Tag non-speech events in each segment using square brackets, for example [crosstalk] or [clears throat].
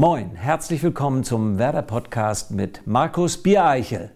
Moin, herzlich willkommen zum Werder Podcast mit Markus Biereichel.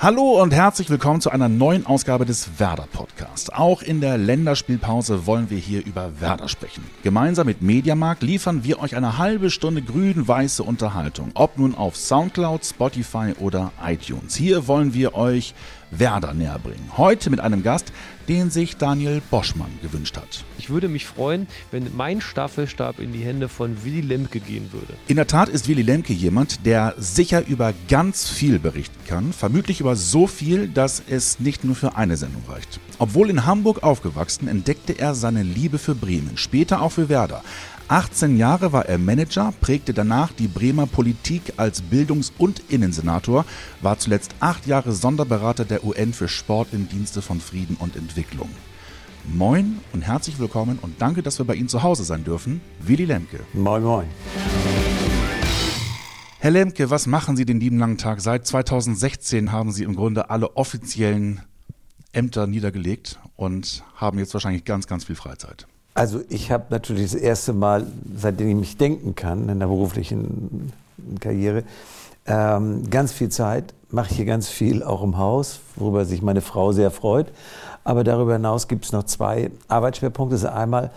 Hallo und herzlich willkommen zu einer neuen Ausgabe des Werder Podcast. Auch in der Länderspielpause wollen wir hier über Werder sprechen. Gemeinsam mit Mediamarkt liefern wir euch eine halbe Stunde grün-weiße Unterhaltung, ob nun auf Soundcloud, Spotify oder iTunes. Hier wollen wir euch Werder näher bringen. Heute mit einem Gast, den sich Daniel Boschmann gewünscht hat. Ich würde mich freuen, wenn mein Staffelstab in die Hände von Willy Lemke gehen würde. In der Tat ist Willy Lemke jemand, der sicher über ganz viel berichten kann, vermutlich über so viel, dass es nicht nur für eine Sendung reicht. Obwohl in Hamburg aufgewachsen, entdeckte er seine Liebe für Bremen, später auch für Werder. 18 Jahre war er Manager, prägte danach die Bremer Politik als Bildungs- und Innensenator, war zuletzt acht Jahre Sonderberater der UN für Sport im Dienste von Frieden und Entwicklung. Moin und herzlich willkommen und danke, dass wir bei Ihnen zu Hause sein dürfen. Willi Lemke. Moin, moin. Herr Lemke, was machen Sie den lieben langen Tag? Seit 2016 haben Sie im Grunde alle offiziellen Ämter niedergelegt und haben jetzt wahrscheinlich ganz, ganz viel Freizeit. Also ich habe natürlich das erste Mal, seitdem ich mich denken kann, in der beruflichen Karriere, ähm, ganz viel Zeit, mache hier ganz viel auch im Haus, worüber sich meine Frau sehr freut. Aber darüber hinaus gibt es noch zwei Arbeitsschwerpunkte. Das ist einmal,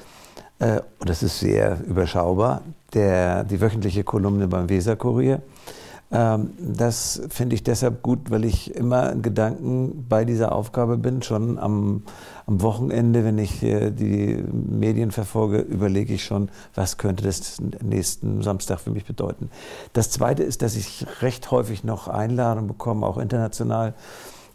äh, und das ist sehr überschaubar, der, die wöchentliche Kolumne beim Weserkurier. Ähm, das finde ich deshalb gut, weil ich immer in Gedanken bei dieser Aufgabe bin. Schon am, am Wochenende, wenn ich die Medien verfolge, überlege ich schon, was könnte das nächsten Samstag für mich bedeuten. Das Zweite ist, dass ich recht häufig noch Einladungen bekomme, auch international,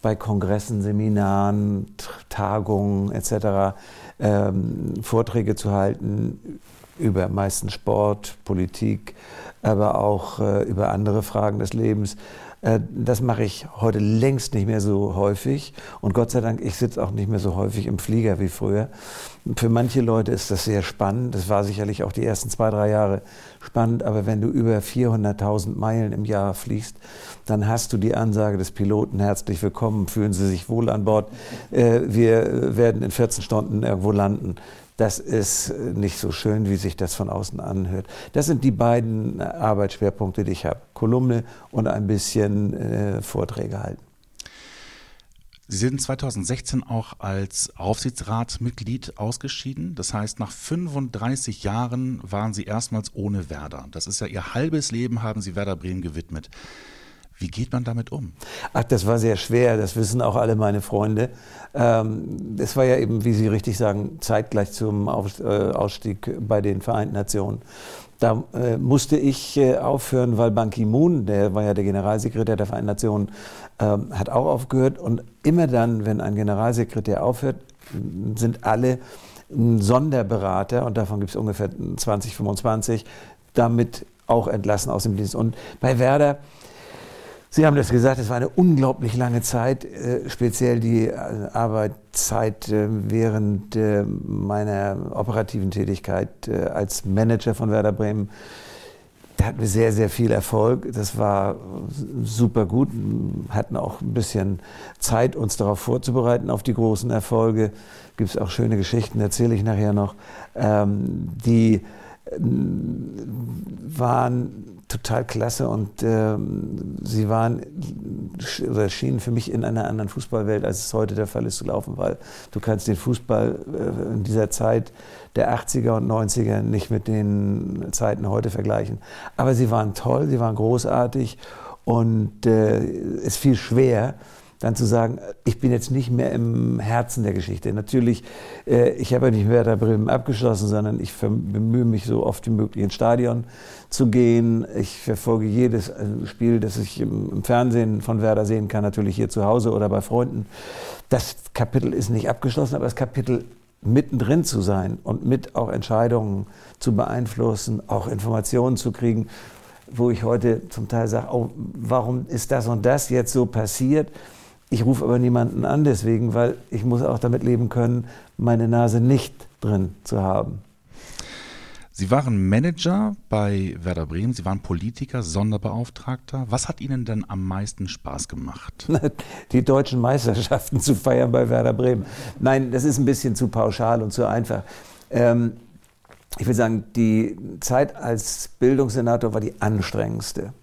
bei Kongressen, Seminaren, Tagungen etc. Ähm, Vorträge zu halten über meistens Sport, Politik, aber auch äh, über andere Fragen des Lebens. Äh, das mache ich heute längst nicht mehr so häufig. Und Gott sei Dank, ich sitze auch nicht mehr so häufig im Flieger wie früher. Für manche Leute ist das sehr spannend. Das war sicherlich auch die ersten zwei, drei Jahre spannend. Aber wenn du über 400.000 Meilen im Jahr fliegst, dann hast du die Ansage des Piloten, herzlich willkommen, fühlen Sie sich wohl an Bord. Äh, wir werden in 14 Stunden irgendwo landen das ist nicht so schön, wie sich das von außen anhört. Das sind die beiden Arbeitsschwerpunkte, die ich habe. Kolumne und ein bisschen äh, Vorträge halten. Sie sind 2016 auch als Aufsichtsratmitglied ausgeschieden. Das heißt, nach 35 Jahren waren Sie erstmals ohne Werder. Das ist ja Ihr halbes Leben haben Sie Werder Bremen gewidmet. Wie geht man damit um? Ach, das war sehr schwer, das wissen auch alle meine Freunde. Ähm, das war ja eben, wie Sie richtig sagen, zeitgleich zum äh, Ausstieg bei den Vereinten Nationen. Da äh, musste ich äh, aufhören, weil Ban Ki-moon, der war ja der Generalsekretär der Vereinten Nationen, ähm, hat auch aufgehört. Und immer dann, wenn ein Generalsekretär aufhört, sind alle Sonderberater, und davon gibt es ungefähr 20, 25, damit auch entlassen aus dem Dienst. Und bei Werder Sie haben das gesagt, es war eine unglaublich lange Zeit, äh, speziell die äh, Arbeitszeit äh, während meiner operativen Tätigkeit als Manager von Werder Bremen. Da hatten wir sehr, sehr viel Erfolg. Das war super gut. Hatten auch ein bisschen Zeit, uns darauf vorzubereiten, auf die großen Erfolge. Gibt es auch schöne Geschichten, erzähle ich nachher noch. Ähm, die waren total klasse und ähm, sie waren oder schienen für mich in einer anderen Fußballwelt, als es heute der Fall ist, zu laufen, weil du kannst den Fußball äh, in dieser Zeit der 80er und 90er nicht mit den Zeiten heute vergleichen. Aber sie waren toll, sie waren großartig und äh, es fiel schwer, dann zu sagen, ich bin jetzt nicht mehr im Herzen der Geschichte. Natürlich, äh, ich habe ja nicht Werder Bremen abgeschlossen, sondern ich bemühe mich so oft wie möglich ins Stadion zu gehen. Ich verfolge jedes äh, Spiel, das ich im, Fernsehen von Werder sehen kann, natürlich hier zu Hause oder bei Freunden. Das Kapitel ist nicht abgeschlossen, aber das Kapitel mittendrin zu sein und mit auch Entscheidungen zu beeinflussen, auch Informationen zu kriegen, wo ich heute zum Teil sage, oh, warum ist das und das jetzt so passiert? Ich rufe aber niemanden an deswegen, weil ich muss auch damit leben können, meine Nase nicht drin zu haben. Sie waren Manager bei Werder Bremen, Sie waren Politiker, Sonderbeauftragter. Was hat Ihnen denn am meisten Spaß gemacht? [laughs] Die deutschen Meisterschaften zu feiern bei Werder Bremen. Nein, das ist ein bisschen zu pauschal und zu einfach. Ähm, ich will sagen, die Zeit als Bildungssenator war die anstrengendste.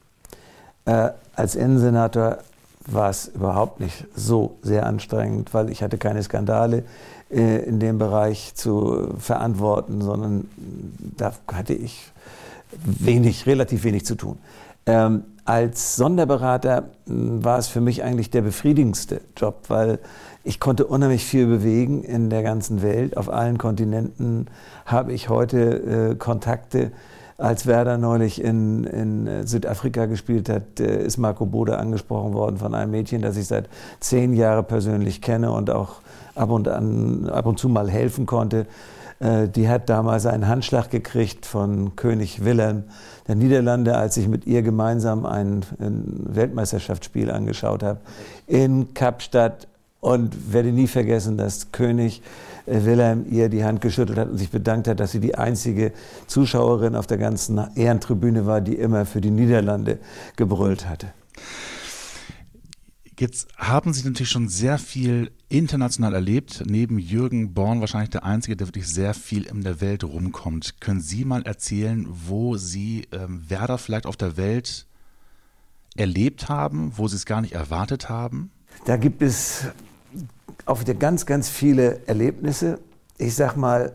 Äh, als Innensenator war es überhaupt nicht so sehr anstrengend, weil ich hatte keine Skandale äh, in dem Bereich zu verantworten, sondern da hatte ich wenig, relativ wenig zu tun. Ähm, als Sonderberater hm, war es für mich eigentlich der befriedigendste Job, weil ich konnte unheimlich viel bewegen in der ganzen Welt. Auf allen Kontinenten habe ich heute äh, Kontakte als Werder neulich in, in äh, Südafrika gespielt hat, äh, ist Marco Bode angesprochen worden von einem Mädchen, das ich seit zehn Jahren persönlich kenne und auch ab und, an, ab und zu mal helfen konnte. Äh, die hat damals einen Handschlag gekriegt von König Wilhelm der Niederlande, als ich mit ihr gemeinsam ein, Weltmeisterschaftsspiel angeschaut habe in Kapstadt und werde nie vergessen, dass König Wilhelm ihr die Hand geschüttelt hat und sich bedankt hat, dass sie die einzige Zuschauerin auf der ganzen Ehrentribüne war, die immer für die Niederlande gebrüllt hatte. Jetzt haben Sie natürlich schon sehr viel international erlebt. Neben Jürgen Born wahrscheinlich der Einzige, der wirklich sehr viel in der Welt rumkommt. Können Sie mal erzählen, wo Sie ähm, Werder vielleicht auf der Welt erlebt haben, wo Sie es gar nicht erwartet haben? Da gibt es auch wieder ganz, ganz viele Erlebnisse. Ich sag mal,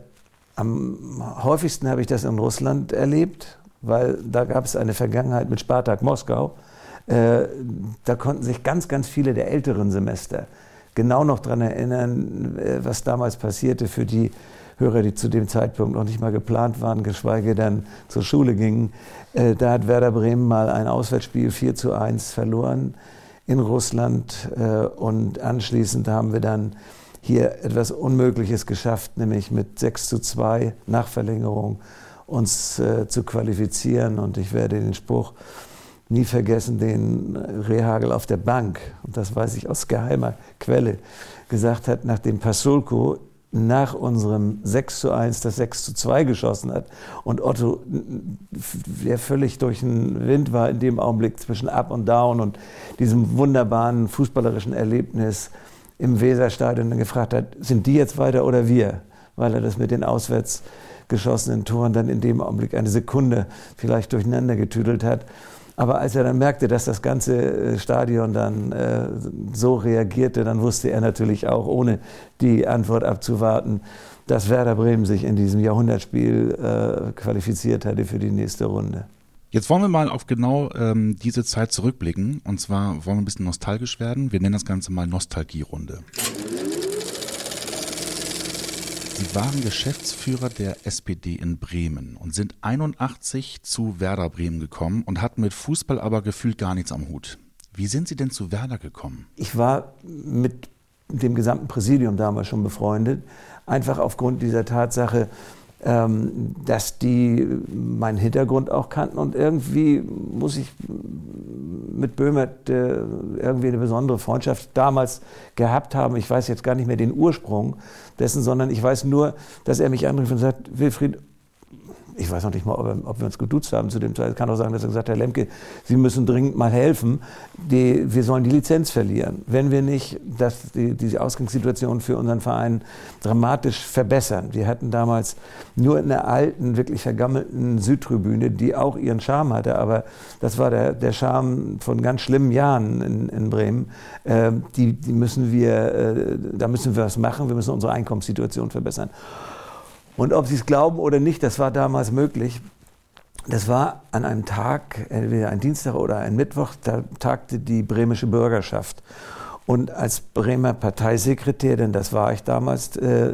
am häufigsten habe ich das in Russland erlebt, weil da gab es eine Vergangenheit mit Spartak Moskau. Äh, da konnten sich ganz, ganz viele der älteren Semester genau noch daran erinnern, äh, was damals passierte für die Hörer, die zu dem Zeitpunkt noch nicht mal geplant waren, geschweige denn zur Schule gingen. Äh, da hat Werder Bremen mal ein Auswärtsspiel 4 zu 1 verloren in Russland. Äh, und anschließend haben wir dann hier etwas Unmögliches geschafft, nämlich mit 6 zu 2 Nachverlängerung uns äh, zu qualifizieren. Und ich werde den Spruch nie vergessen, den Rehagel auf der Bank, und das weiß ich aus geheimer Quelle, gesagt hat, nachdem Pasulko nach unserem 6 zu 1 das 6 zu 2 geschossen hat und Otto, der völlig durch den Wind war in dem Augenblick zwischen Up und Down und diesem wunderbaren fußballerischen Erlebnis im Weserstadion dann gefragt hat, sind die jetzt weiter oder wir? Weil er das mit den auswärts geschossenen Toren dann in dem Augenblick eine Sekunde vielleicht durcheinander getüdelt hat. Aber als er dann merkte, dass das ganze äh, Stadion dann äh, so reagierte, dann wusste er natürlich auch, ohne die Antwort abzuwarten, dass Werder Bremen sich in diesem Jahrhundertspiel äh, qualifiziert hatte für die nächste Runde. Jetzt wollen wir mal auf genau ähm, diese Zeit zurückblicken. Und zwar wollen wir ein bisschen nostalgisch werden. Wir nennen das Ganze mal Nostalgierunde. Sie waren Geschäftsführer der SPD in Bremen und sind 81 zu Werder Bremen gekommen und hatten mit Fußball aber gefühlt gar nichts am Hut. Wie sind Sie denn zu Werder gekommen? Ich war mit dem gesamten Präsidium damals schon befreundet, einfach aufgrund dieser Tatsache, ähm, dass die meinen Hintergrund auch kannten und irgendwie muss ich mit Böhmert äh, irgendwie eine besondere Freundschaft damals gehabt haben. Ich weiß jetzt gar nicht mehr den Ursprung dessen, sondern ich weiß nur, dass er mich anrief und sagt, Wilfried, ich weiß noch nicht mal, ob, wir uns geduzt haben zu dem Zeit. Es kann auch sagen, dass er gesagt hat, Herr Lemke, Sie müssen dringend mal helfen. Die, wir sollen die Lizenz verlieren. Wenn wir nicht das, die, diese Ausgangssituation für unseren Verein dramatisch verbessern. Wir hatten damals nur in der alten, wirklich vergammelten Südtribüne, die auch ihren Charme hatte, aber das war der, der Charme von ganz schlimmen Jahren in, in Bremen. Äh, die, die müssen wir, äh, da müssen wir was machen. Wir müssen unsere Einkommenssituation verbessern. Und ob Sie es glauben oder nicht, das war damals möglich. Das war an einem Tag, entweder ein Dienstag oder ein Mittwoch, da tagte die bremische Bürgerschaft. Und als Bremer Parteisekretär, denn das war ich damals, äh,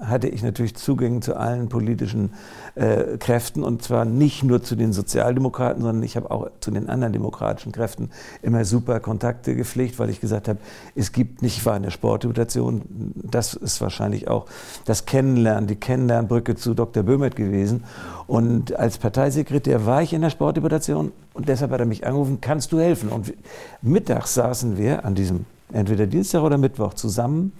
hatte ich natürlich Zugänge zu allen politischen äh, Kräften und zwar nicht nur zu den Sozialdemokraten, sondern ich habe auch zu den anderen demokratischen Kräften immer super Kontakte gepflegt, weil ich gesagt habe, es gibt nicht, ich war in Sportdeputation, das ist wahrscheinlich auch das Kennenlernen, die Kennenlernbrücke zu Dr. Böhmert gewesen. Und als Parteisekretär war ich in der Sportdeputation und deshalb hat er mich angerufen, kannst du helfen? Und mittags saßen wir an diesem entweder Dienstag oder Mittwoch zusammen,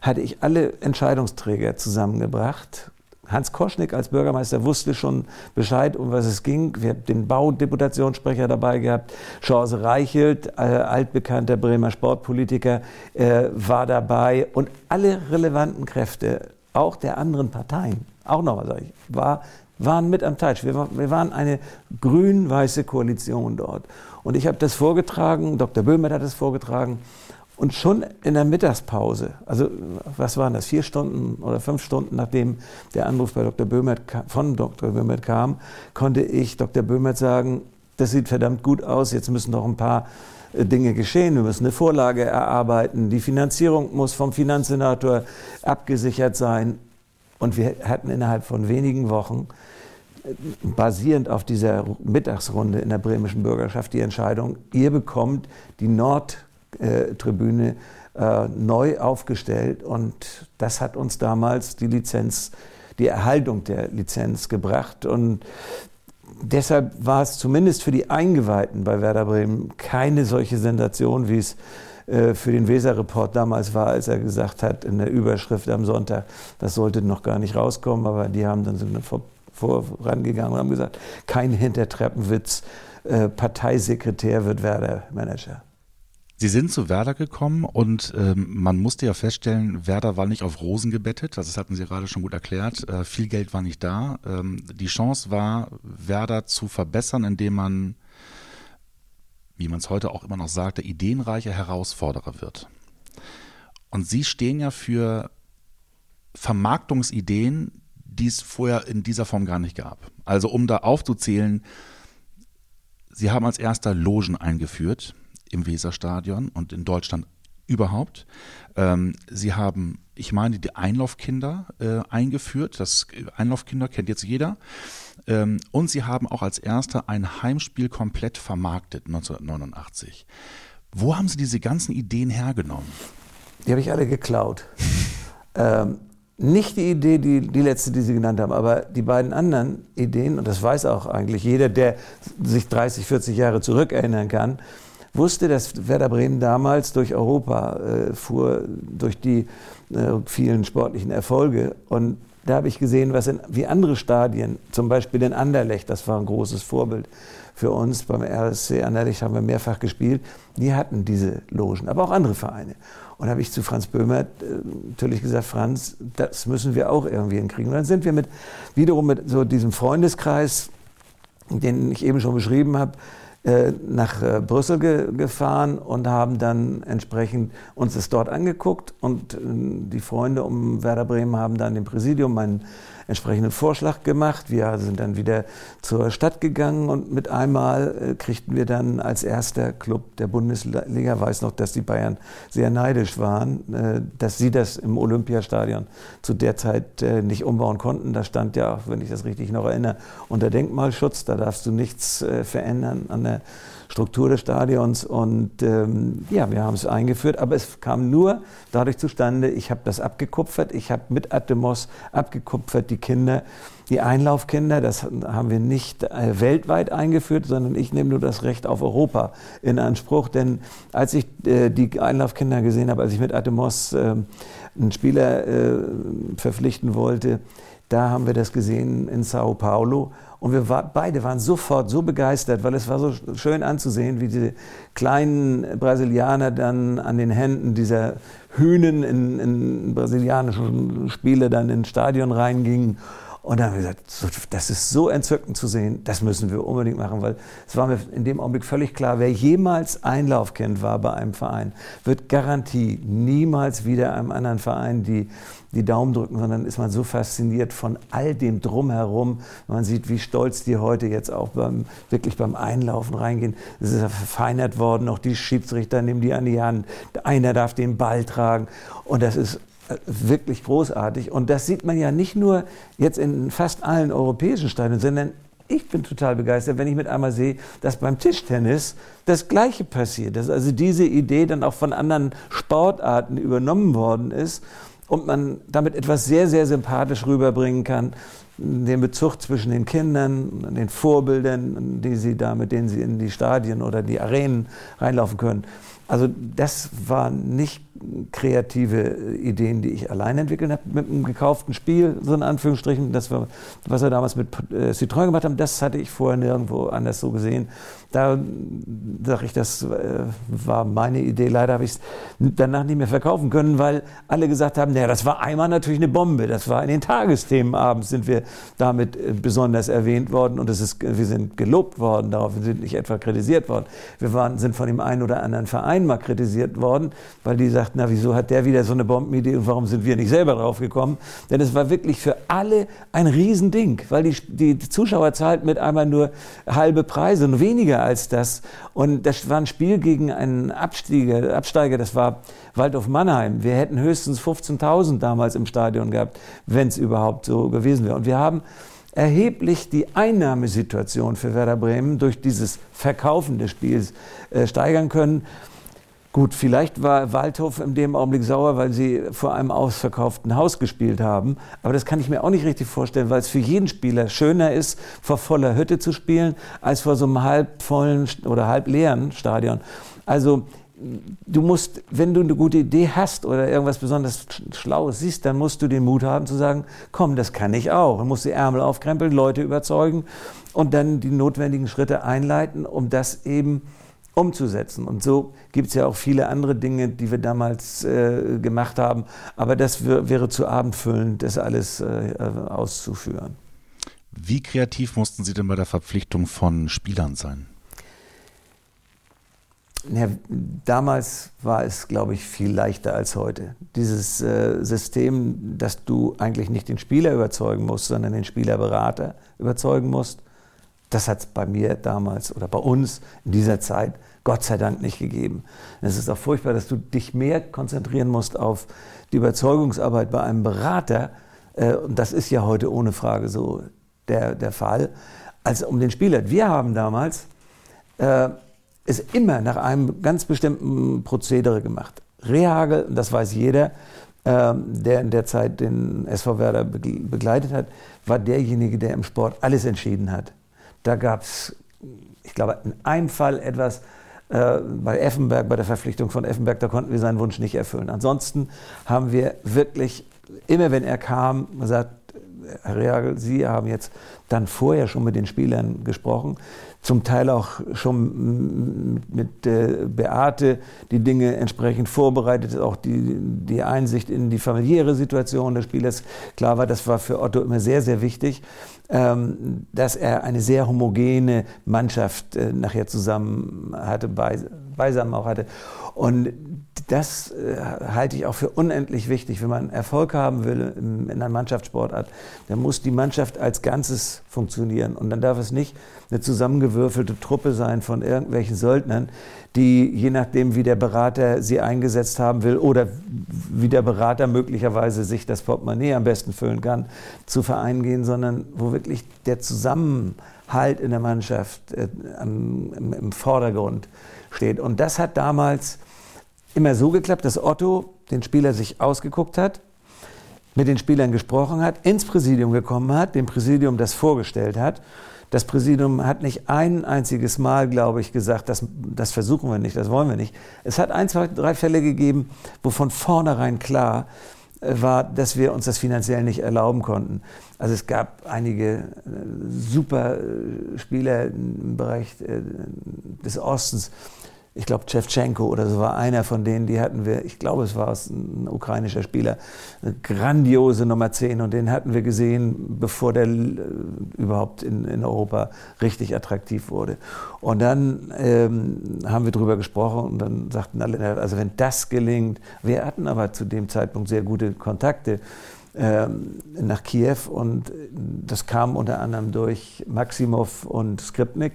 hatte ich alle Entscheidungsträger zusammengebracht Hans Koschnick als Bürgermeister wusste schon Bescheid, um was es ging. Wir haben den Baudeputationssprecher dabei gehabt. Chance Reichelt, äh, altbekannter Bremer Sportpolitiker, äh, war dabei. Und alle relevanten Kräfte, auch der anderen Parteien, auch nochmal sage ich, war, waren mit am Tisch. Wir, wir waren eine grün-weiße Koalition dort. Und ich habe das vorgetragen, Dr. Böhmer hat das vorgetragen. Und schon in der Mittagspause, also was waren das, vier Stunden oder fünf Stunden nachdem der Anruf bei Dr. Böhmert von Dr. Böhmert kam, konnte ich Dr. Böhmert sagen, das sieht verdammt gut aus, jetzt müssen noch ein paar äh, Dinge geschehen, wir müssen eine Vorlage erarbeiten, die Finanzierung muss vom Finanzsenator abgesichert sein. Und wir hatten innerhalb von wenigen Wochen, äh, basierend auf dieser Mittagsrunde in der bremischen Bürgerschaft, die Entscheidung, ihr bekommt die Nord- Tribüne äh, neu aufgestellt. Und das hat uns damals die Lizenz, die Erhaltung der Lizenz gebracht. Und deshalb war es zumindest für die Eingeweihten bei Werder Bremen keine solche Sensation, wie es äh, für den Weser-Report damals war, als er gesagt hat in der Überschrift am Sonntag, das sollte noch gar nicht rauskommen, aber die haben dann so vor, vorangegangen und haben gesagt, kein Hintertreppenwitz, äh, Parteisekretär wird Werder-Manager. Sie sind zu Werder gekommen und ähm, man musste ja feststellen, Werder war nicht auf Rosen gebettet, das hatten Sie gerade schon gut erklärt. Äh, viel Geld war nicht da. Ähm, die Chance war, Werder zu verbessern, indem man, wie man es heute auch immer noch sagt, der ideenreiche Herausforderer wird. Und Sie stehen ja für Vermarktungsideen, die es vorher in dieser Form gar nicht gab. Also um da aufzuzählen, Sie haben als erster Logen eingeführt im Weserstadion und in Deutschland überhaupt. Ähm, sie haben, ich meine, die Einlaufkinder äh, eingeführt. Das Einlaufkinder kennt jetzt jeder. Ähm, und sie haben auch als erster ein Heimspiel komplett vermarktet 1989. Wo haben Sie diese ganzen Ideen hergenommen? Die habe ich alle geklaut. [laughs] ähm, nicht die Idee, die, die letzte, die Sie genannt haben, aber die beiden anderen Ideen, und das weiß auch eigentlich jeder, der sich 30, 40 Jahre zurückerinnern kann, wusste, dass Werder Bremen damals durch Europa äh, fuhr, durch die äh, vielen sportlichen Erfolge. Und da habe ich gesehen, was in, wie andere Stadien, zum Beispiel in Anderlecht, das war ein großes Vorbild für uns, beim RSC Anderlecht haben wir mehrfach gespielt, die hatten diese Logen, aber auch andere Vereine. Und da habe ich zu Franz Böhmer äh, natürlich gesagt, Franz, das müssen wir auch irgendwie hinkriegen. Und dann sind wir mit, wiederum mit so diesem Freundeskreis, den ich eben schon beschrieben habe, nach äh, Brüssel ge gefahren und haben dann entsprechend uns das dort angeguckt und äh, die Freunde um Werder Bremen haben dann dem Präsidium einen entsprechenden Vorschlag gemacht. Wir sind dann wieder zur Stadt gegangen und mit einmal äh, kriegten wir dann als erster Club der Bundesliga, weiß noch, dass die Bayern sehr neidisch waren, äh, dass sie das im Olympiastadion zu der Zeit äh, nicht umbauen konnten. Da stand ja, wenn ich das richtig noch erinnere, unter Denkmalschutz, da darfst du nichts verändern an der Struktur des Stadions. Und ähm, ja, wir haben es eingeführt, aber es kam nur dadurch zustande, ich habe das abgekupfert, ich habe mit Atemos abgekupfert die Kinder, die Einlaufkinder, das haben wir nicht äh, weltweit eingeführt, sondern ich nehme nur das Recht auf Europa in Anspruch. Denn als ich äh, die Einlaufkinder gesehen habe, als ich mit Atemos äh, einen Spieler äh, verpflichten wollte, da haben wir das gesehen in Sao Paulo. Und wir war, beide waren sofort so begeistert, weil es war so schön anzusehen, wie diese kleinen Brasilianer dann an den Händen dieser Hühnen in, in brasilianischen Spiele dann ins Stadion reingingen. Und dann haben wir gesagt, das ist so entzückend zu sehen, das müssen wir unbedingt machen, weil es war mir in dem Augenblick völlig klar, wer jemals Einlaufkind war bei einem Verein, wird Garantie niemals wieder einem anderen Verein die die Daumen drücken, sondern ist man so fasziniert von all dem drumherum. Man sieht, wie stolz die heute jetzt auch beim, wirklich beim Einlaufen reingehen. Es ist ja verfeinert worden, auch die Schiedsrichter nehmen die an die Hand. Einer darf den Ball tragen und das ist wirklich großartig. Und das sieht man ja nicht nur jetzt in fast allen europäischen Stadien, sondern ich bin total begeistert, wenn ich mit einmal sehe, dass beim Tischtennis das Gleiche passiert, dass also diese Idee dann auch von anderen Sportarten übernommen worden ist und man damit etwas sehr, sehr sympathisch rüberbringen kann. den Bezug zwischen den Kindern, den Vorbildern, die sie da, mit denen sie in die Stadien oder die Arenen reinlaufen können. Also das waren nicht kreative Ideen, die ich allein entwickelt habe, mit einem gekauften Spiel, so in Anführungsstrichen, das war, was wir damals mit äh, Citroën gemacht haben, das hatte ich vorher nirgendwo anders so gesehen. Da sage ich, das äh, war meine Idee. Leider habe ich es danach nicht mehr verkaufen können, weil alle gesagt haben, naja, das war einmal natürlich eine Bombe. Das war in den Tagesthemen abends sind wir damit äh, besonders erwähnt worden und es ist, wir sind gelobt worden darauf, wir sind nicht etwa kritisiert worden. Wir waren, sind von dem einen oder anderen Verein mal kritisiert worden, weil die sagten, na wieso hat der wieder so eine Bombenidee und warum sind wir nicht selber drauf gekommen? Denn es war wirklich für alle ein Riesending, weil die, die Zuschauer zahlten mit einmal nur halbe Preise und weniger als das. Und das war ein Spiel gegen einen Absteiger, Absteiger das war Waldorf Mannheim. Wir hätten höchstens 15.000 damals im Stadion gehabt, wenn es überhaupt so gewesen wäre. Und wir haben erheblich die Einnahmesituation für Werder Bremen durch dieses Verkaufen des Spiels äh, steigern können. Gut, vielleicht war Waldhof in dem Augenblick sauer, weil sie vor einem ausverkauften Haus gespielt haben. Aber das kann ich mir auch nicht richtig vorstellen, weil es für jeden Spieler schöner ist, vor voller Hütte zu spielen, als vor so einem halbvollen oder halbleeren Stadion. Also du musst, wenn du eine gute Idee hast oder irgendwas besonders Schlaues siehst, dann musst du den Mut haben zu sagen, komm, das kann ich auch. Du musst die Ärmel aufkrempeln, Leute überzeugen und dann die notwendigen Schritte einleiten, um das eben umzusetzen. Und so gibt es ja auch viele andere Dinge, die wir damals äh, gemacht haben. Aber das wäre zu abendfüllend, das alles äh, auszuführen. Wie kreativ mussten Sie denn bei der Verpflichtung von Spielern sein? Ja, damals war es, glaube ich, viel leichter als heute. Dieses äh, System, dass du eigentlich nicht den Spieler überzeugen musst, sondern den Spielerberater überzeugen musst, das hat es bei mir damals oder bei uns in dieser Zeit Gott sei Dank nicht gegeben. Es ist auch furchtbar, dass du dich mehr konzentrieren musst auf die Überzeugungsarbeit bei einem Berater, äh, und das ist ja heute ohne Frage so der, der Fall, als um den Spieler. Wir haben damals äh, es immer nach einem ganz bestimmten Prozedere gemacht. Rehagel, das weiß jeder, äh, der in der Zeit den SV Werder begleitet hat, war derjenige, der im Sport alles entschieden hat. Da gab es, ich glaube, in einem Fall etwas, äh, bei Effenberg, bei der Verpflichtung von Effenberg, da konnten wir seinen Wunsch nicht erfüllen. Ansonsten haben wir wirklich, immer wenn er kam, gesagt, Herr Reagel, Sie haben jetzt dann vorher schon mit den Spielern gesprochen, zum Teil auch schon mit, äh, Beate die Dinge entsprechend vorbereitet, auch die, die Einsicht in die familiäre Situation des Spielers. Klar war, das war für Otto immer sehr, sehr wichtig, dass er eine sehr homogene Mannschaft äh, nachher zusammen hatte, beisammen auch hatte. Und das äh, halte ich auch für unendlich wichtig. Wenn man Erfolg haben will in, in einer Mannschaftssportart, dann muss die Mannschaft als Ganzes funktionieren. Und dann darf es nicht eine zusammengewürfelte Truppe sein von irgendwelchen Söldnern, die je nachdem, wie der Berater sie eingesetzt haben will oder wie der Berater möglicherweise sich das Portemonnaie am besten füllen kann, zu Vereinen gehen, sondern wo wirklich der Zusammenhalt in der Mannschaft äh, am, im, im Vordergrund steht. Und das hat damals immer so geklappt, dass Otto den Spieler sich ausgeguckt hat, mit den Spielern gesprochen hat, ins Präsidium gekommen hat, dem Präsidium das vorgestellt hat. Das Präsidium hat nicht ein einziges Mal, glaube ich, gesagt, das, das versuchen wir nicht, das wollen wir nicht. Es hat ein, zwei, drei Fälle gegeben, wo von vornherein klar äh, war, dass wir uns das finanziell nicht erlauben konnten. Also es gab einige äh, super äh, Spieler im Bereich des Ostens, ich glaube, Chevchenko oder so war einer von denen, die hatten wir, ich glaube, es war ein ukrainischer Spieler, eine grandiose Nummer 10 und den hatten wir gesehen, bevor der äh, überhaupt in, in Europa richtig attraktiv wurde. Und dann ähm, haben wir darüber gesprochen und dann sagten alle, also wenn das gelingt, wir hatten aber zu dem Zeitpunkt sehr gute Kontakte ähm, nach Kiew und das kam unter anderem durch Maximov und Skripnik.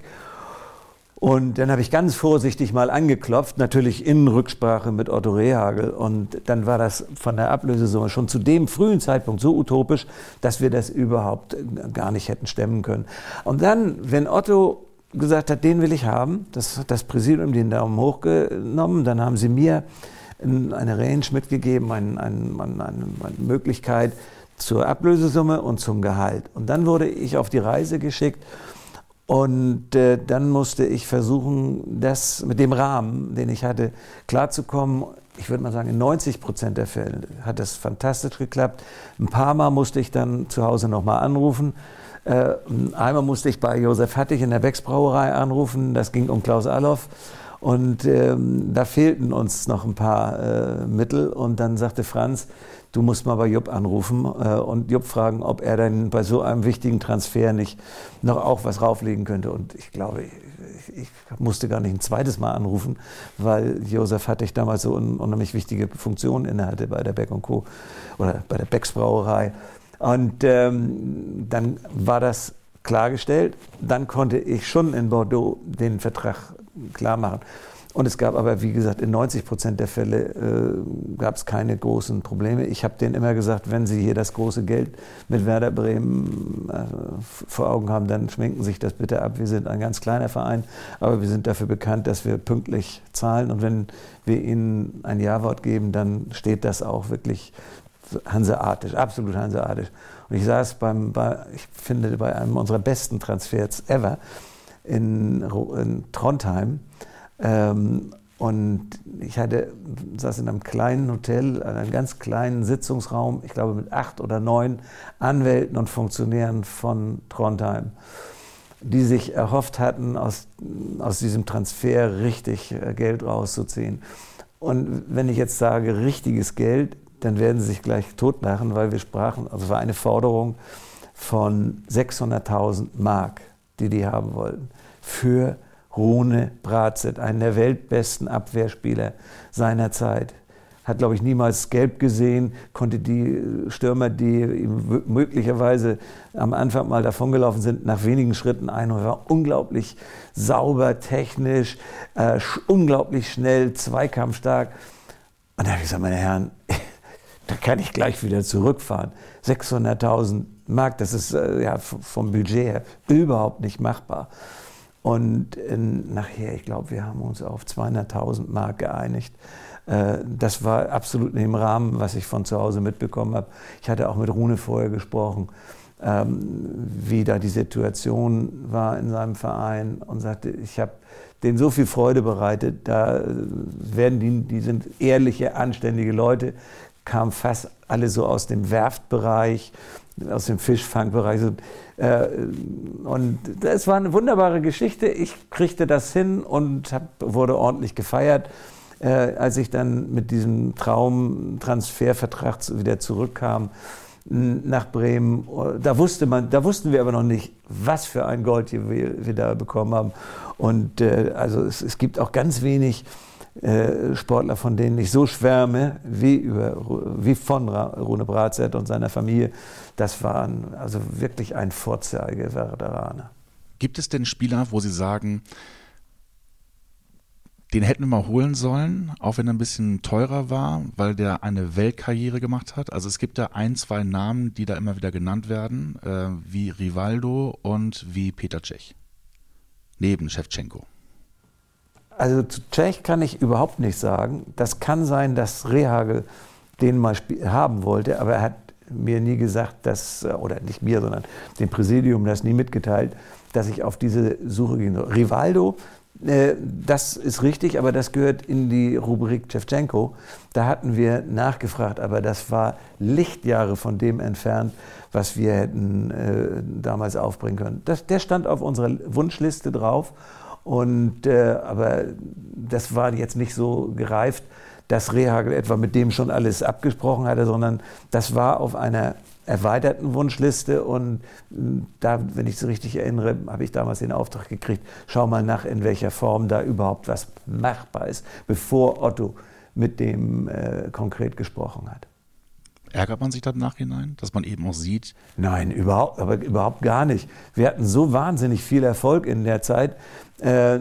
Und dann habe ich ganz vorsichtig mal angeklopft, natürlich in Rücksprache mit Otto Rehagel. Und dann war das von der Ablösesumme schon zu dem frühen Zeitpunkt so utopisch, dass wir das überhaupt gar nicht hätten stemmen können. Und dann, wenn Otto gesagt hat, den will ich haben, das hat das Präsidium den Daumen hoch genommen, dann haben sie mir eine Range mitgegeben, eine, eine, eine, Möglichkeit, zur Ablösesumme und zum Gehalt. Und dann wurde ich auf die Reise geschickt und äh, dann musste ich versuchen, das mit dem Rahmen, den ich hatte, klarzukommen. Ich würde mal sagen, in 90 Prozent der Fälle hat das fantastisch geklappt. Ein paar Mal musste ich dann zu Hause nochmal anrufen. Äh, einmal musste ich bei Josef Hattig in der Becks Brauerei anrufen. Das ging um Klaus Alloff. Und ähm, da fehlten uns noch ein paar äh, Mittel. Und dann sagte Franz, du musst mal bei Jupp anrufen äh, und Jupp fragen, ob er dann bei so einem wichtigen Transfer nicht noch auch was rauflegen könnte. Und ich glaube, ich, ich musste gar nicht ein zweites Mal anrufen, weil Josef Hattig damals so eine unheimlich wichtige Funktion innehatte bei der Beck Co. oder bei der Becks Brauerei. Und ähm, dann war das klargestellt. Dann konnte ich schon in Bordeaux den Vertrag klar machen. Und es gab aber, wie gesagt, in 90 Prozent der Fälle äh, gab es keine großen Probleme. Ich habe denen immer gesagt, wenn Sie hier das große Geld mit Werder Bremen äh, vor Augen haben, dann schminken sich das bitte ab. Wir sind ein ganz kleiner Verein, aber wir sind dafür bekannt, dass wir pünktlich zahlen. Und wenn wir Ihnen ein Ja-Wort geben, dann steht das auch wirklich hanseatisch, absolut hanseatisch. Und ich saß beim, bei, ich finde, bei einem unserer besten Transfers ever in, in Trondheim. Ähm, und ich hatte, saß in einem kleinen Hotel, in einem ganz kleinen Sitzungsraum, ich glaube mit acht oder neun Anwälten und Funktionären von Trondheim, die sich erhofft hatten, aus, aus diesem Transfer richtig äh, Geld rauszuziehen. Und wenn ich jetzt sage richtiges Geld, dann werden sie sich gleich totlachen, weil wir sprachen, also war eine Forderung von 600.000 Mark, die die haben wollten, für Rune Bratzett, einen der weltbesten Abwehrspieler seiner Zeit. Hat, glaube ich, niemals gelb gesehen, konnte die Stürmer, die ihm möglicherweise am Anfang mal davongelaufen sind, nach wenigen Schritten ein und war unglaublich sauber, technisch, äh, unglaublich schnell, zweikampfstark. Und da habe ich gesagt, meine Herren, [laughs] da kann ich gleich wieder zurückfahren. 600.000 Mark, das ist äh, ja vom Budget her überhaupt nicht machbar. Und äh, nachher, ich glaube, wir haben uns auf 200.000 Mark geeinigt. Äh, das war absolut in dem Rahmen, was ich von zu Hause mitbekommen habe. Ich hatte auch mit Rune vorher gesprochen, ähm, wie da die Situation war in seinem Verein und sagte, ich habe denen so viel Freude bereitet, da werden die, die sind ehrliche, anständige Leute, kamen fast alle so aus dem Werftbereich, aus dem Fischfangbereich. Äh, und es war eine wunderbare Geschichte. Ich kriegte das hin und hab, wurde ordentlich gefeiert. Äh, als ich dann mit diesem Traumtransfervertrag wieder zurückkam nach Bremen, da wusste man, da wussten wir aber noch nicht, was für ein Gold wir, da bekommen haben. Und äh, also es, es gibt auch ganz wenig äh, Sportler, von denen ich so schwärme, wie, über, wie von Rune Bratzett und seiner Familie. Das waren also wirklich ein Vorzeige-Werderaner. Gibt es denn Spieler, wo Sie sagen, den hätten wir mal holen sollen, auch wenn er ein bisschen teurer war, weil der eine Weltkarriere gemacht hat. Also es gibt da ein, zwei Namen, die da immer wieder genannt werden, äh, wie Rivaldo und wie Peter Cech. Neben Shevchenko. Also zu Tschech kann ich überhaupt nichts sagen. Das kann sein, dass Rehagel den mal haben wollte, aber er hat mir nie gesagt, dass, oder nicht mir, sondern dem Präsidium das nie mitgeteilt, dass ich auf diese Suche gehen soll. Rivaldo, äh, das ist richtig, aber das gehört in die Rubrik Shevchenko. Da hatten wir nachgefragt, aber das war Lichtjahre von dem entfernt, was wir hätten äh, damals aufbringen können. Das, der stand auf unserer Wunschliste drauf und, äh, aber das war jetzt nicht so gereift, dass Rehagel etwa mit dem schon alles abgesprochen hatte, sondern das war auf einer erweiterten Wunschliste und hm, da, wenn ich es richtig erinnere, habe ich damals den Auftrag gekriegt, schau mal nach, in welcher Form da überhaupt was machbar ist, bevor Otto mit dem äh, konkret gesprochen hat. Ärgert man sich dann Nachhinein, dass man eben auch sieht? Nein, überhaupt, aber überhaupt gar nicht. Wir hatten so wahnsinnig viel Erfolg in der Zeit. Äh,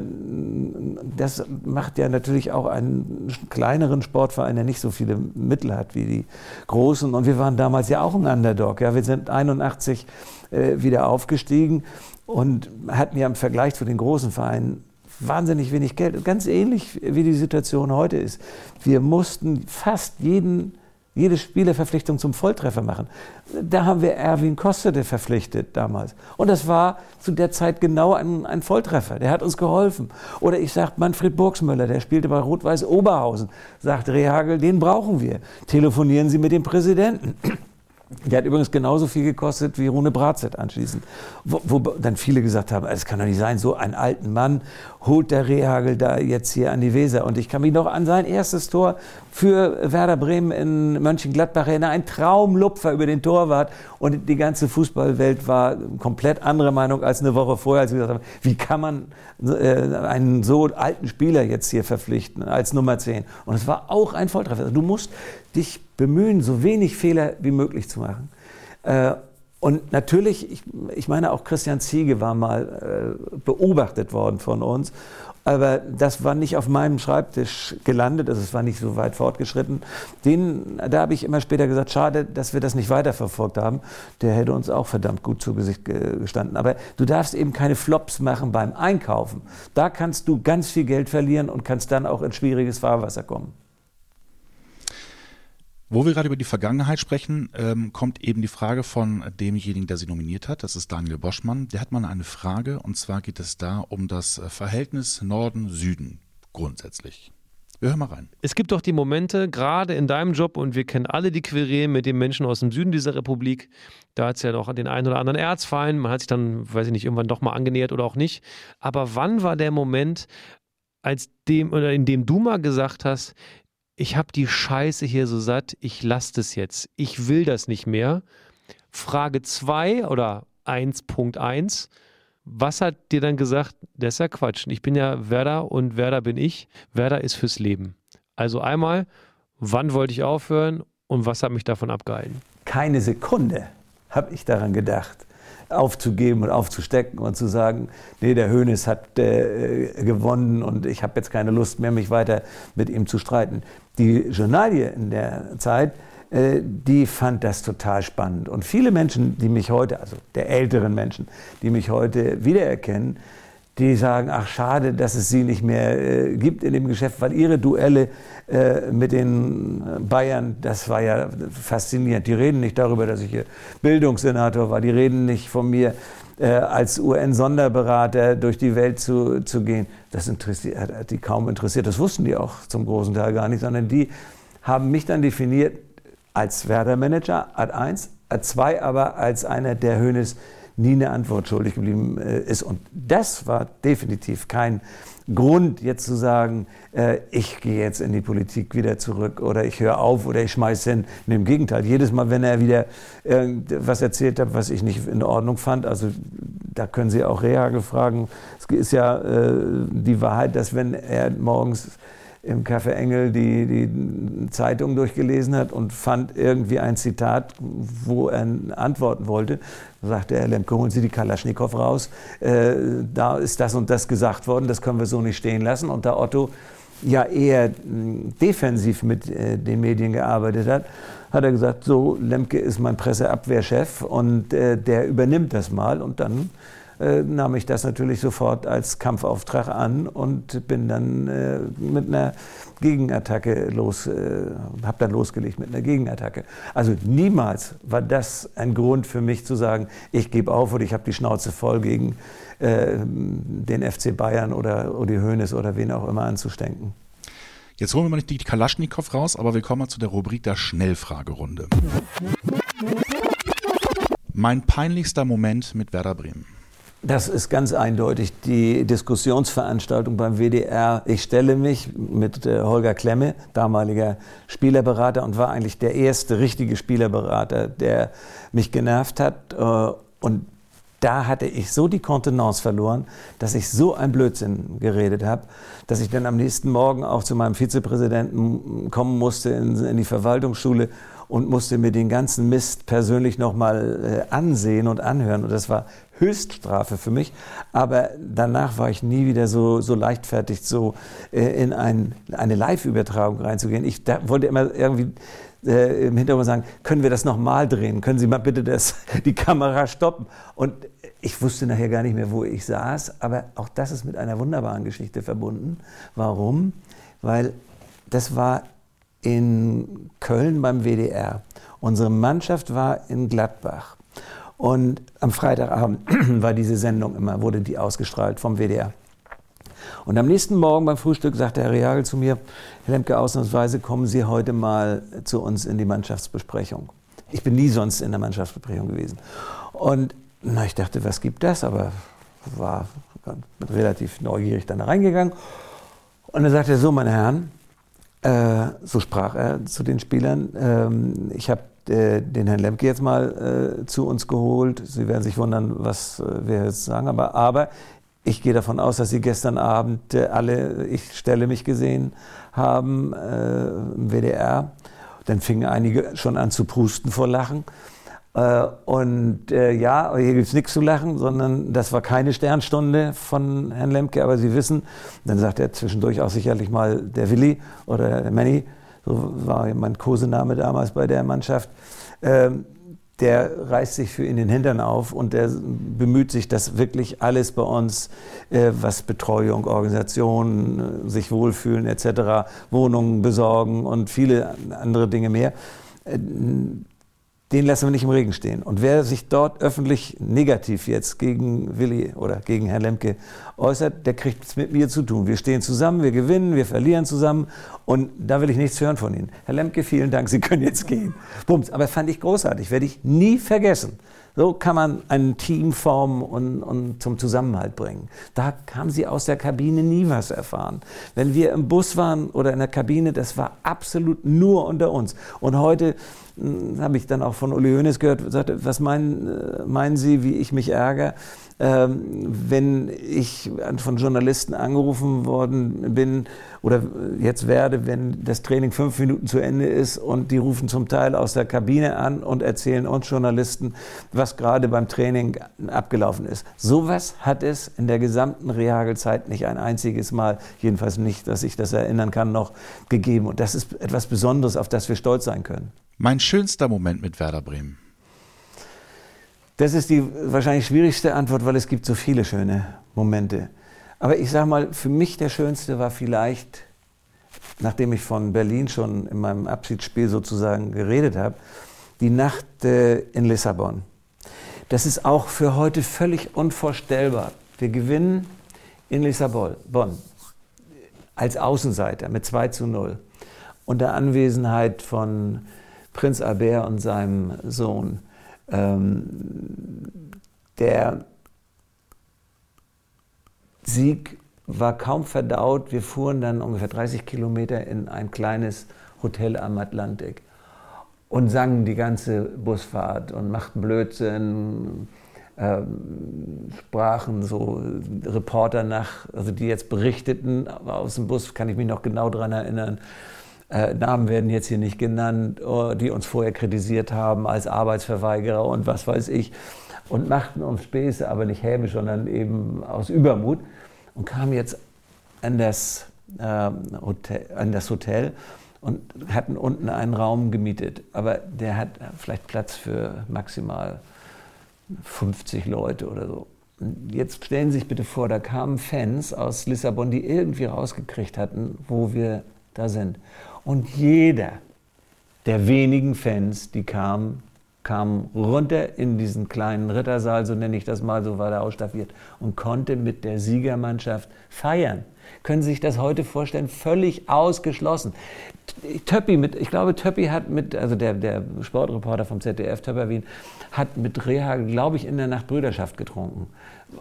das macht ja natürlich auch einen kleineren Sportverein, der nicht so viele Mittel hat wie die großen. Und wir waren damals ja auch ein Underdog. Ja, wir sind 81 äh, wieder aufgestiegen und hatten ja im Vergleich zu den großen Vereinen wahnsinnig wenig Geld. Ganz ähnlich wie die Situation heute ist. Wir mussten fast jeden jede Spielerverpflichtung zum Volltreffer machen. Da haben wir Erwin Kostede verpflichtet damals. Und das war zu der Zeit genau ein, ein Volltreffer. Der hat uns geholfen. Oder ich sage Manfred Burgsmüller, der spielte bei Rot-Weiß Oberhausen. Sagt Rehagel, den brauchen wir. Telefonieren Sie mit dem Präsidenten. Der hat übrigens genauso viel gekostet wie Rune Bratzett anschließend. Wo, wo dann viele gesagt haben, es kann doch nicht sein, so einen alten Mann holt der Rehagel da jetzt hier an die Weser. Und ich kann mich noch an sein erstes Tor für Werder Bremen in Mönchengladbach erinnern. Ein Traumlupfer über den Torwart. Und die ganze Fußballwelt war komplett andere Meinung als eine Woche vorher, als sie gesagt haben, wie kann man äh, einen so alten Spieler jetzt hier verpflichten als Nummer 10? Und es war auch ein Volltreffer. Du musst dich bemühen, so wenig Fehler wie möglich zu machen. Und natürlich, ich, ich, meine auch Christian Ziege war mal äh, beobachtet worden von uns, aber das war nicht auf meinem Schreibtisch gelandet, also es war nicht so weit fortgeschritten. Den, da habe ich immer später gesagt, schade, dass wir das nicht weiterverfolgt haben. Der hätte uns auch verdammt gut zu Gesicht gestanden. Aber du darfst eben keine Flops machen beim Einkaufen. Da kannst du ganz viel Geld verlieren und kannst dann auch in schwieriges Fahrwasser kommen. Wo wir gerade über die Vergangenheit sprechen, ähm, kommt eben die Frage von demjenigen, der sie nominiert hat. Das ist Daniel Boschmann. Der hat mal eine Frage und zwar geht es da um das äh, Verhältnis Norden-Süden grundsätzlich. Wir hören mal rein. Es gibt doch die Momente, gerade in deinem Job, und wir kennen alle die Querelen mit den Menschen aus dem Süden dieser Republik. Da hat es ja noch den einen oder anderen Erzfeind. Man hat sich dann, weiß ich nicht, irgendwann doch mal angenähert oder auch nicht. Aber wann war der Moment, als dem oder in dem du mal gesagt hast, ich habe die Scheiße hier so satt, ich lasse das jetzt, ich will das nicht mehr. Frage 2 oder 1.1, was hat dir dann gesagt, das ist ja Quatsch, ich bin ja Werder und Werder bin ich, Werder ist fürs Leben. Also einmal, wann wollte ich aufhören und was hat mich davon abgehalten? Keine Sekunde habe ich daran gedacht aufzugeben und aufzustecken und zu sagen, nee, der Hönes hat äh, gewonnen und ich habe jetzt keine Lust mehr, mich weiter mit ihm zu streiten. Die Journalie in der Zeit, äh, die fand das total spannend. Und viele Menschen, die mich heute, also der älteren Menschen, die mich heute wiedererkennen, die sagen, ach schade, dass es sie nicht mehr äh, gibt in dem Geschäft, weil ihre Duelle äh, mit den Bayern, das war ja faszinierend. Die reden nicht darüber, dass ich Bildungssenator war, die reden nicht von mir äh, als UN-Sonderberater durch die Welt zu, zu gehen. Das interessiert, hat die kaum interessiert, das wussten die auch zum großen Teil gar nicht, sondern die haben mich dann definiert als Werder-Manager, Ad 1, Ad 2 aber als einer, der Hönes nie eine Antwort schuldig geblieben äh, ist. Und das war definitiv kein Grund, jetzt zu sagen, äh, ich gehe jetzt in die Politik wieder zurück oder ich höre auf oder ich schmeiße hin. Und Im Gegenteil, jedes Mal, wenn er wieder was erzählt hat, was ich nicht in Ordnung fand, also da können Sie auch Rehagel fragen. Es ist ja äh, die Wahrheit, dass wenn er morgens im Café Engel die, die Zeitung durchgelesen hat und fand irgendwie ein Zitat, wo er antworten wollte. Da sagte er, Lemke, holen Sie die Kalaschnikow raus. Äh, da ist das und das gesagt worden, das können wir so nicht stehen lassen. Und da Otto ja eher hm, defensiv mit äh, den Medien gearbeitet hat, hat er gesagt, so, Lemke ist mein Presseabwehrchef und äh, der übernimmt das mal. Und dann äh, nahm ich das natürlich sofort als Kampfauftrag an und bin dann äh, mit einer Gegenattacke los, äh, habe dann losgelegt mit einer Gegenattacke. Also niemals war das ein Grund für mich zu sagen, ich gebe auf oder ich habe die Schnauze voll gegen äh, den FC Bayern oder Udi Hoeneß oder wen auch immer anzustenken. Jetzt holen wir mal nicht die Kalaschnikow raus, aber wir kommen mal zu der Rubrik der Schnellfragerunde. Mein peinlichster Moment mit Werder Bremen. Das ist ganz eindeutig die Diskussionsveranstaltung beim WDR. Ich stelle mich mit äh, Holger Klemme, damaliger Spielerberater und war eigentlich der erste richtige Spielerberater, der mich genervt hat. Äh, und da hatte ich so die Kontenance verloren, dass ich so ein Blödsinn geredet habe, dass ich dann am nächsten Morgen auch zu meinem Vizepräsidenten kommen musste in, die Verwaltungsschule und musste mir den ganzen Mist persönlich nochmal äh, ansehen und anhören. Und das war Höchststrafe für mich. Aber danach war ich nie wieder so, so leichtfertig, so äh, in ein, eine Live-Übertragung reinzugehen. Ich da, wollte immer irgendwie äh, im Hintergrund sagen, können wir das nochmal drehen? Können Sie mal bitte das, [laughs] die Kamera stoppen? Und ich wusste nachher gar nicht mehr, wo ich saß. Aber auch das ist mit einer wunderbaren Geschichte verbunden. Warum? Weil das war in Köln beim WDR. Unsere Mannschaft war in Gladbach. Und am Freitagabend [clears throat] war diese Sendung immer, wurde die ausgestrahlt vom WDR. Und am nächsten Morgen beim Frühstück sagte Herr Reagel zu mir, Herr Lemke, ausnahmsweise kommen Sie heute mal zu uns in die Mannschaftsbesprechung. Ich bin nie sonst in der Mannschaftsbesprechung gewesen. Und na, ich dachte, was gibt das? Aber war relativ neugierig dann da reingegangen. Und dann sagte er so, meine Herren, äh, so sprach er zu den Spielern, ähm, ich habe äh, den Herrn Lemke jetzt mal äh, zu uns geholt. Sie werden sich wundern, was äh, wir jetzt sagen, aber, aber ich gehe davon aus, dass Sie gestern Abend äh, alle, ich stelle mich gesehen haben äh, im WDR. Dann fingen einige schon an zu prusten vor Lachen. Äh, und äh, ja, hier gibt es nichts zu lachen, sondern das war keine Sternstunde von Herrn Lemke, aber Sie wissen, dann sagt er zwischendurch auch sicherlich mal der Willi oder der Manny, so war mein Kosename damals bei der Mannschaft. Ähm, der reißt sich für ihn den Hintern auf und der bemüht sich, dass wirklich alles bei uns, äh, was Betreuung, Organisation, äh, sich wohlfühlen etc., Wohnungen besorgen und viele andere Dinge mehr, äh, den lassen wir nicht im Regen stehen. Und wer sich dort öffentlich negativ jetzt gegen Willi oder gegen Herrn Lemke äußert, der kriegt es mit mir zu tun. Wir stehen zusammen, wir gewinnen, wir verlieren zusammen und da will ich nichts hören von Ihnen. Herr Lemke, vielen Dank, Sie können jetzt gehen. Bums, aber fand ich großartig, werde ich nie vergessen. So kann man ein Team formen und, und, zum Zusammenhalt bringen. Da haben Sie aus der Kabine nie was erfahren. Wenn wir im Bus waren oder in der Kabine, das war absolut nur unter uns. Und heute habe ich dann auch von Uli Hoeneß gehört, sagte, was meinen, äh, meinen Sie, wie ich mich ärgere, ähm, wenn ich von Journalisten angerufen worden bin oder jetzt werde, wenn das Training fünf Minuten zu Ende ist und die rufen zum Teil aus der Kabine an und erzählen uns Journalisten, was gerade beim Training abgelaufen ist. Sowas hat es in der gesamten Rehagelzeit nicht ein einziges Mal, jedenfalls nicht, dass ich das erinnern kann, noch gegeben. Und das ist etwas Besonderes, auf das wir stolz sein können. Mein schönster Moment mit Werder Bremen. Das ist die wahrscheinlich schwierigste Antwort, weil es gibt so viele schöne Momente. Aber ich sage mal, für mich der schönste war vielleicht, nachdem ich von Berlin schon in meinem Abschiedsspiel sozusagen geredet habe, die Nacht äh, in Lissabon. Das ist auch für heute völlig unvorstellbar. Wir gewinnen in Lissabon als Außenseiter mit 2 zu 0 unter Anwesenheit von Prinz Albert und seinem Sohn. Ähm, der Sieg war kaum verdaut. Wir fuhren dann ungefähr 30 Kilometer in ein kleines Hotel am Atlantik und sangen die ganze Busfahrt und machten Blödsinn, äh, sprachen so Reporter nach, also die jetzt berichteten aus dem Bus, kann ich mich noch genau daran erinnern, äh, Namen werden jetzt hier nicht genannt, oh, die uns vorher kritisiert haben als Arbeitsverweigerer und was weiß ich. Und machten uns Späße, aber nicht hämisch, sondern eben aus Übermut. Und kamen jetzt an das, äh, Hotel, an das Hotel und hatten unten einen Raum gemietet. Aber der hat vielleicht Platz für maximal 50 Leute oder so. Jetzt stellen Sie sich bitte vor, da kamen Fans aus Lissabon, die irgendwie rausgekriegt hatten, wo wir da sind. Und jeder der wenigen Fans, die kamen, kam runter in diesen kleinen Rittersaal, so nenne ich das mal, so war der ausstaffiert, und konnte mit der Siegermannschaft feiern. Können Sie sich das heute vorstellen? Völlig ausgeschlossen. Töppi mit, ich glaube, Töppi hat mit, also der, der Sportreporter vom ZDF, Töpper Wien, hat mit Reha, glaube ich, in der Nacht Brüderschaft getrunken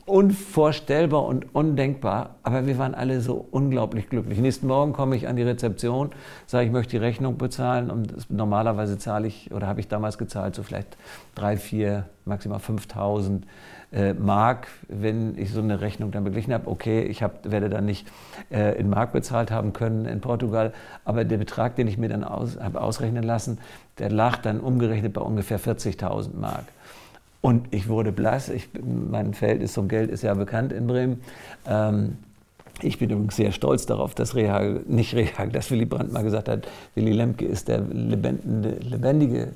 unvorstellbar und undenkbar, aber wir waren alle so unglaublich glücklich. Nächsten Morgen komme ich an die Rezeption, sage, ich möchte die Rechnung bezahlen und das, normalerweise zahle ich, oder habe ich damals gezahlt, so vielleicht drei, vier, maximal 5.000 äh, Mark, wenn ich so eine Rechnung dann beglichen habe. Okay, ich hab, werde dann nicht äh, in Mark bezahlt haben können in Portugal, aber der Betrag, den ich mir dann aus, habe ausrechnen lassen, der lag dann umgerechnet bei ungefähr 40.000 Mark. Und ich wurde blass. Ich, mein Verhältnis zum Geld ist ja bekannt in Bremen. Ähm, ich bin übrigens sehr stolz darauf, dass Rehagel, nicht Rehagel, dass Willy Brandt mal gesagt hat, Willy Lemke ist der lebendige,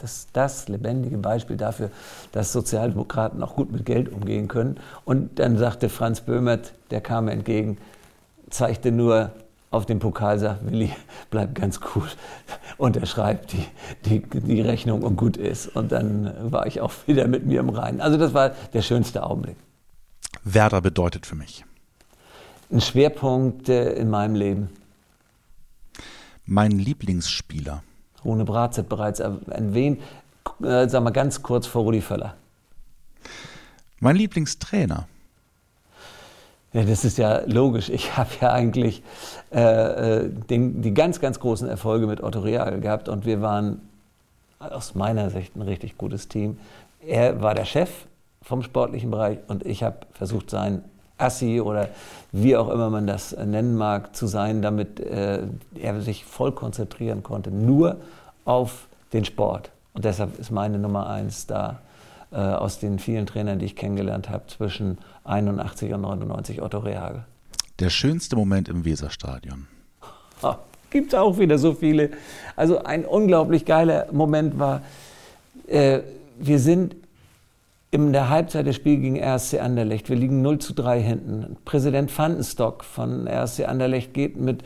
das, das lebendige Beispiel dafür, dass Sozialdemokraten auch gut mit Geld umgehen können. Und dann sagte Franz Böhmert, der kam entgegen, zeigte nur auf den Pokal sagt, Willi, [laughs] bleib ganz cool. Und er schreibt die, die, die Rechnung und gut ist. Und dann war ich auch [laughs] wieder mit mir im Reinen. Also das war der schönste Augenblick. Werder bedeutet für mich? Ein Schwerpunkt äh, in meinem Leben. Mein Lieblingsspieler? Rune Bratzett bereits erwähnt, äh, sagen wir ganz kurz vor Rudi Völler. Mein Lieblingstrainer? Ja, das ist ja logisch. Ich habe ja eigentlich äh, äh, den, die ganz, ganz großen Erfolge mit Otto Real gehabt und wir waren aus meiner Sicht ein richtig gutes Team. Er war der Chef vom sportlichen Bereich und ich habe versucht, sein Assi oder wie auch immer man das nennen mag, zu sein, damit äh, er sich voll konzentrieren konnte, nur auf den Sport. Und deshalb ist meine Nummer eins da äh, aus den vielen Trainern, die ich kennengelernt habe, zwischen 81 und 99 Otto Rehagel. Der schönste Moment im Weserstadion. Gibt es auch wieder so viele. Also ein unglaublich geiler Moment war, äh, wir sind in der Halbzeit des Spiels gegen RSC Anderlecht. Wir liegen 0 zu 3 hinten. Präsident Vandenstock von RSC Anderlecht geht mit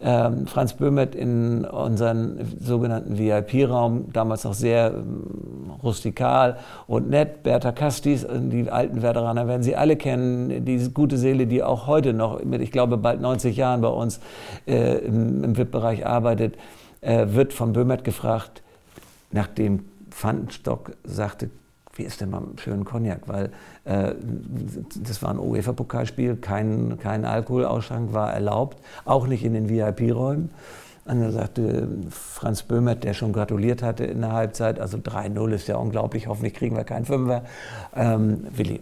ähm, Franz Böhmert in unseren sogenannten VIP-Raum, damals noch sehr ähm, rustikal und nett. Bertha Kastis, äh, die alten Veteraner werden Sie alle kennen, diese gute Seele, die auch heute noch mit, ich glaube, bald 90 Jahren bei uns äh, im, im VIP-Bereich arbeitet, äh, wird von Böhmert gefragt, nachdem Vandenstock sagte, wie ist denn mal schönen Cognac? Weil äh, das war ein UEFA-Pokalspiel, kein, kein Alkoholausschank war erlaubt, auch nicht in den VIP-Räumen. Und dann sagte Franz Böhmert, der schon gratuliert hatte in der Halbzeit, also 3-0 ist ja unglaublich, hoffentlich kriegen wir keinen Fünfer. Ähm, Willi,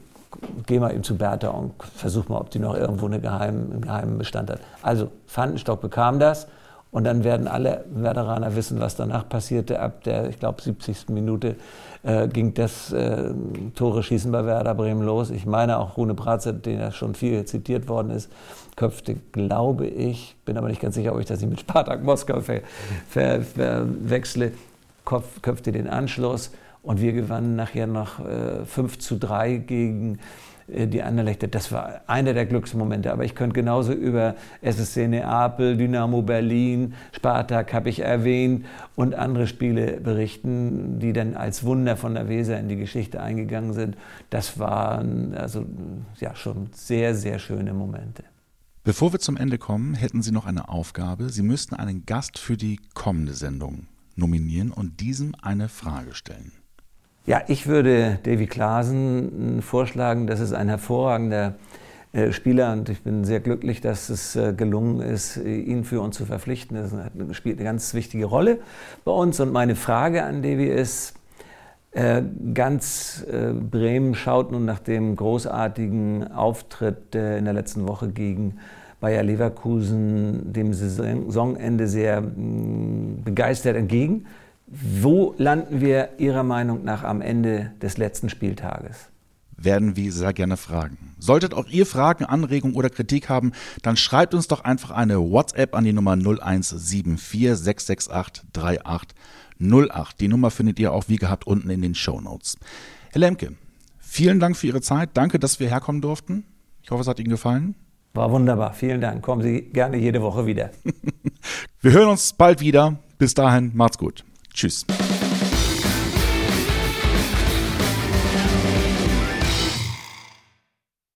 geh mal eben zu Bertha und versuch mal, ob die noch irgendwo eine geheim, einen geheimen Bestand hat. Also Pfannenstock bekam das und dann werden alle Werderaner wissen, was danach passierte. Ab der, ich glaube, 70. Minute äh, ging das äh, Tore schießen bei Werder Bremen los. Ich meine auch Rune Bratzett, den ja schon viel zitiert worden ist, köpfte, glaube ich, bin aber nicht ganz sicher, ob ich das nicht mit Spartak Moskau ver, ver, köpfte den Anschluss und wir gewannen nachher noch äh, 5 zu 3 gegen die Anderlechter, das war einer der Glücksmomente. Aber ich könnte genauso über SSC Neapel, Dynamo Berlin, Spartak habe ich erwähnt und andere Spiele berichten, die dann als Wunder von der Weser in die Geschichte eingegangen sind. Das waren also ja schon sehr, sehr schöne Momente. Bevor wir zum Ende kommen, hätten Sie noch eine Aufgabe. Sie müssten einen Gast für die kommende Sendung nominieren und diesem eine Frage stellen. Ja, ich würde Davy Klaasen äh, vorschlagen. Das ist ein hervorragender äh, Spieler und ich bin sehr glücklich, dass es äh, gelungen ist, ihn für uns zu verpflichten. Er spielt eine ganz wichtige Rolle bei uns. Und meine Frage an Davy ist, ganz Bremen schaut nun nach dem großartigen Auftritt in der letzten Woche gegen Bayer Leverkusen dem Saisonende sehr mm, begeistert entgegen. Wo landen wir Ihrer Meinung nach am Ende des letzten Spieltages? werden wir sehr gerne fragen. Solltet auch ihr Fragen, Anregungen oder Kritik haben, dann schreibt uns doch einfach eine WhatsApp an die Nummer 0174 668 3808. Die Nummer findet ihr auch wie gehabt unten in den Show Notes. Herr Lemke, vielen Dank für Ihre Zeit. Danke, dass wir herkommen durften. Ich hoffe, es hat Ihnen gefallen. War wunderbar. Vielen Dank. Kommen Sie gerne jede Woche wieder. [laughs] wir hören uns bald wieder. Bis dahin, macht's gut. Tschüss.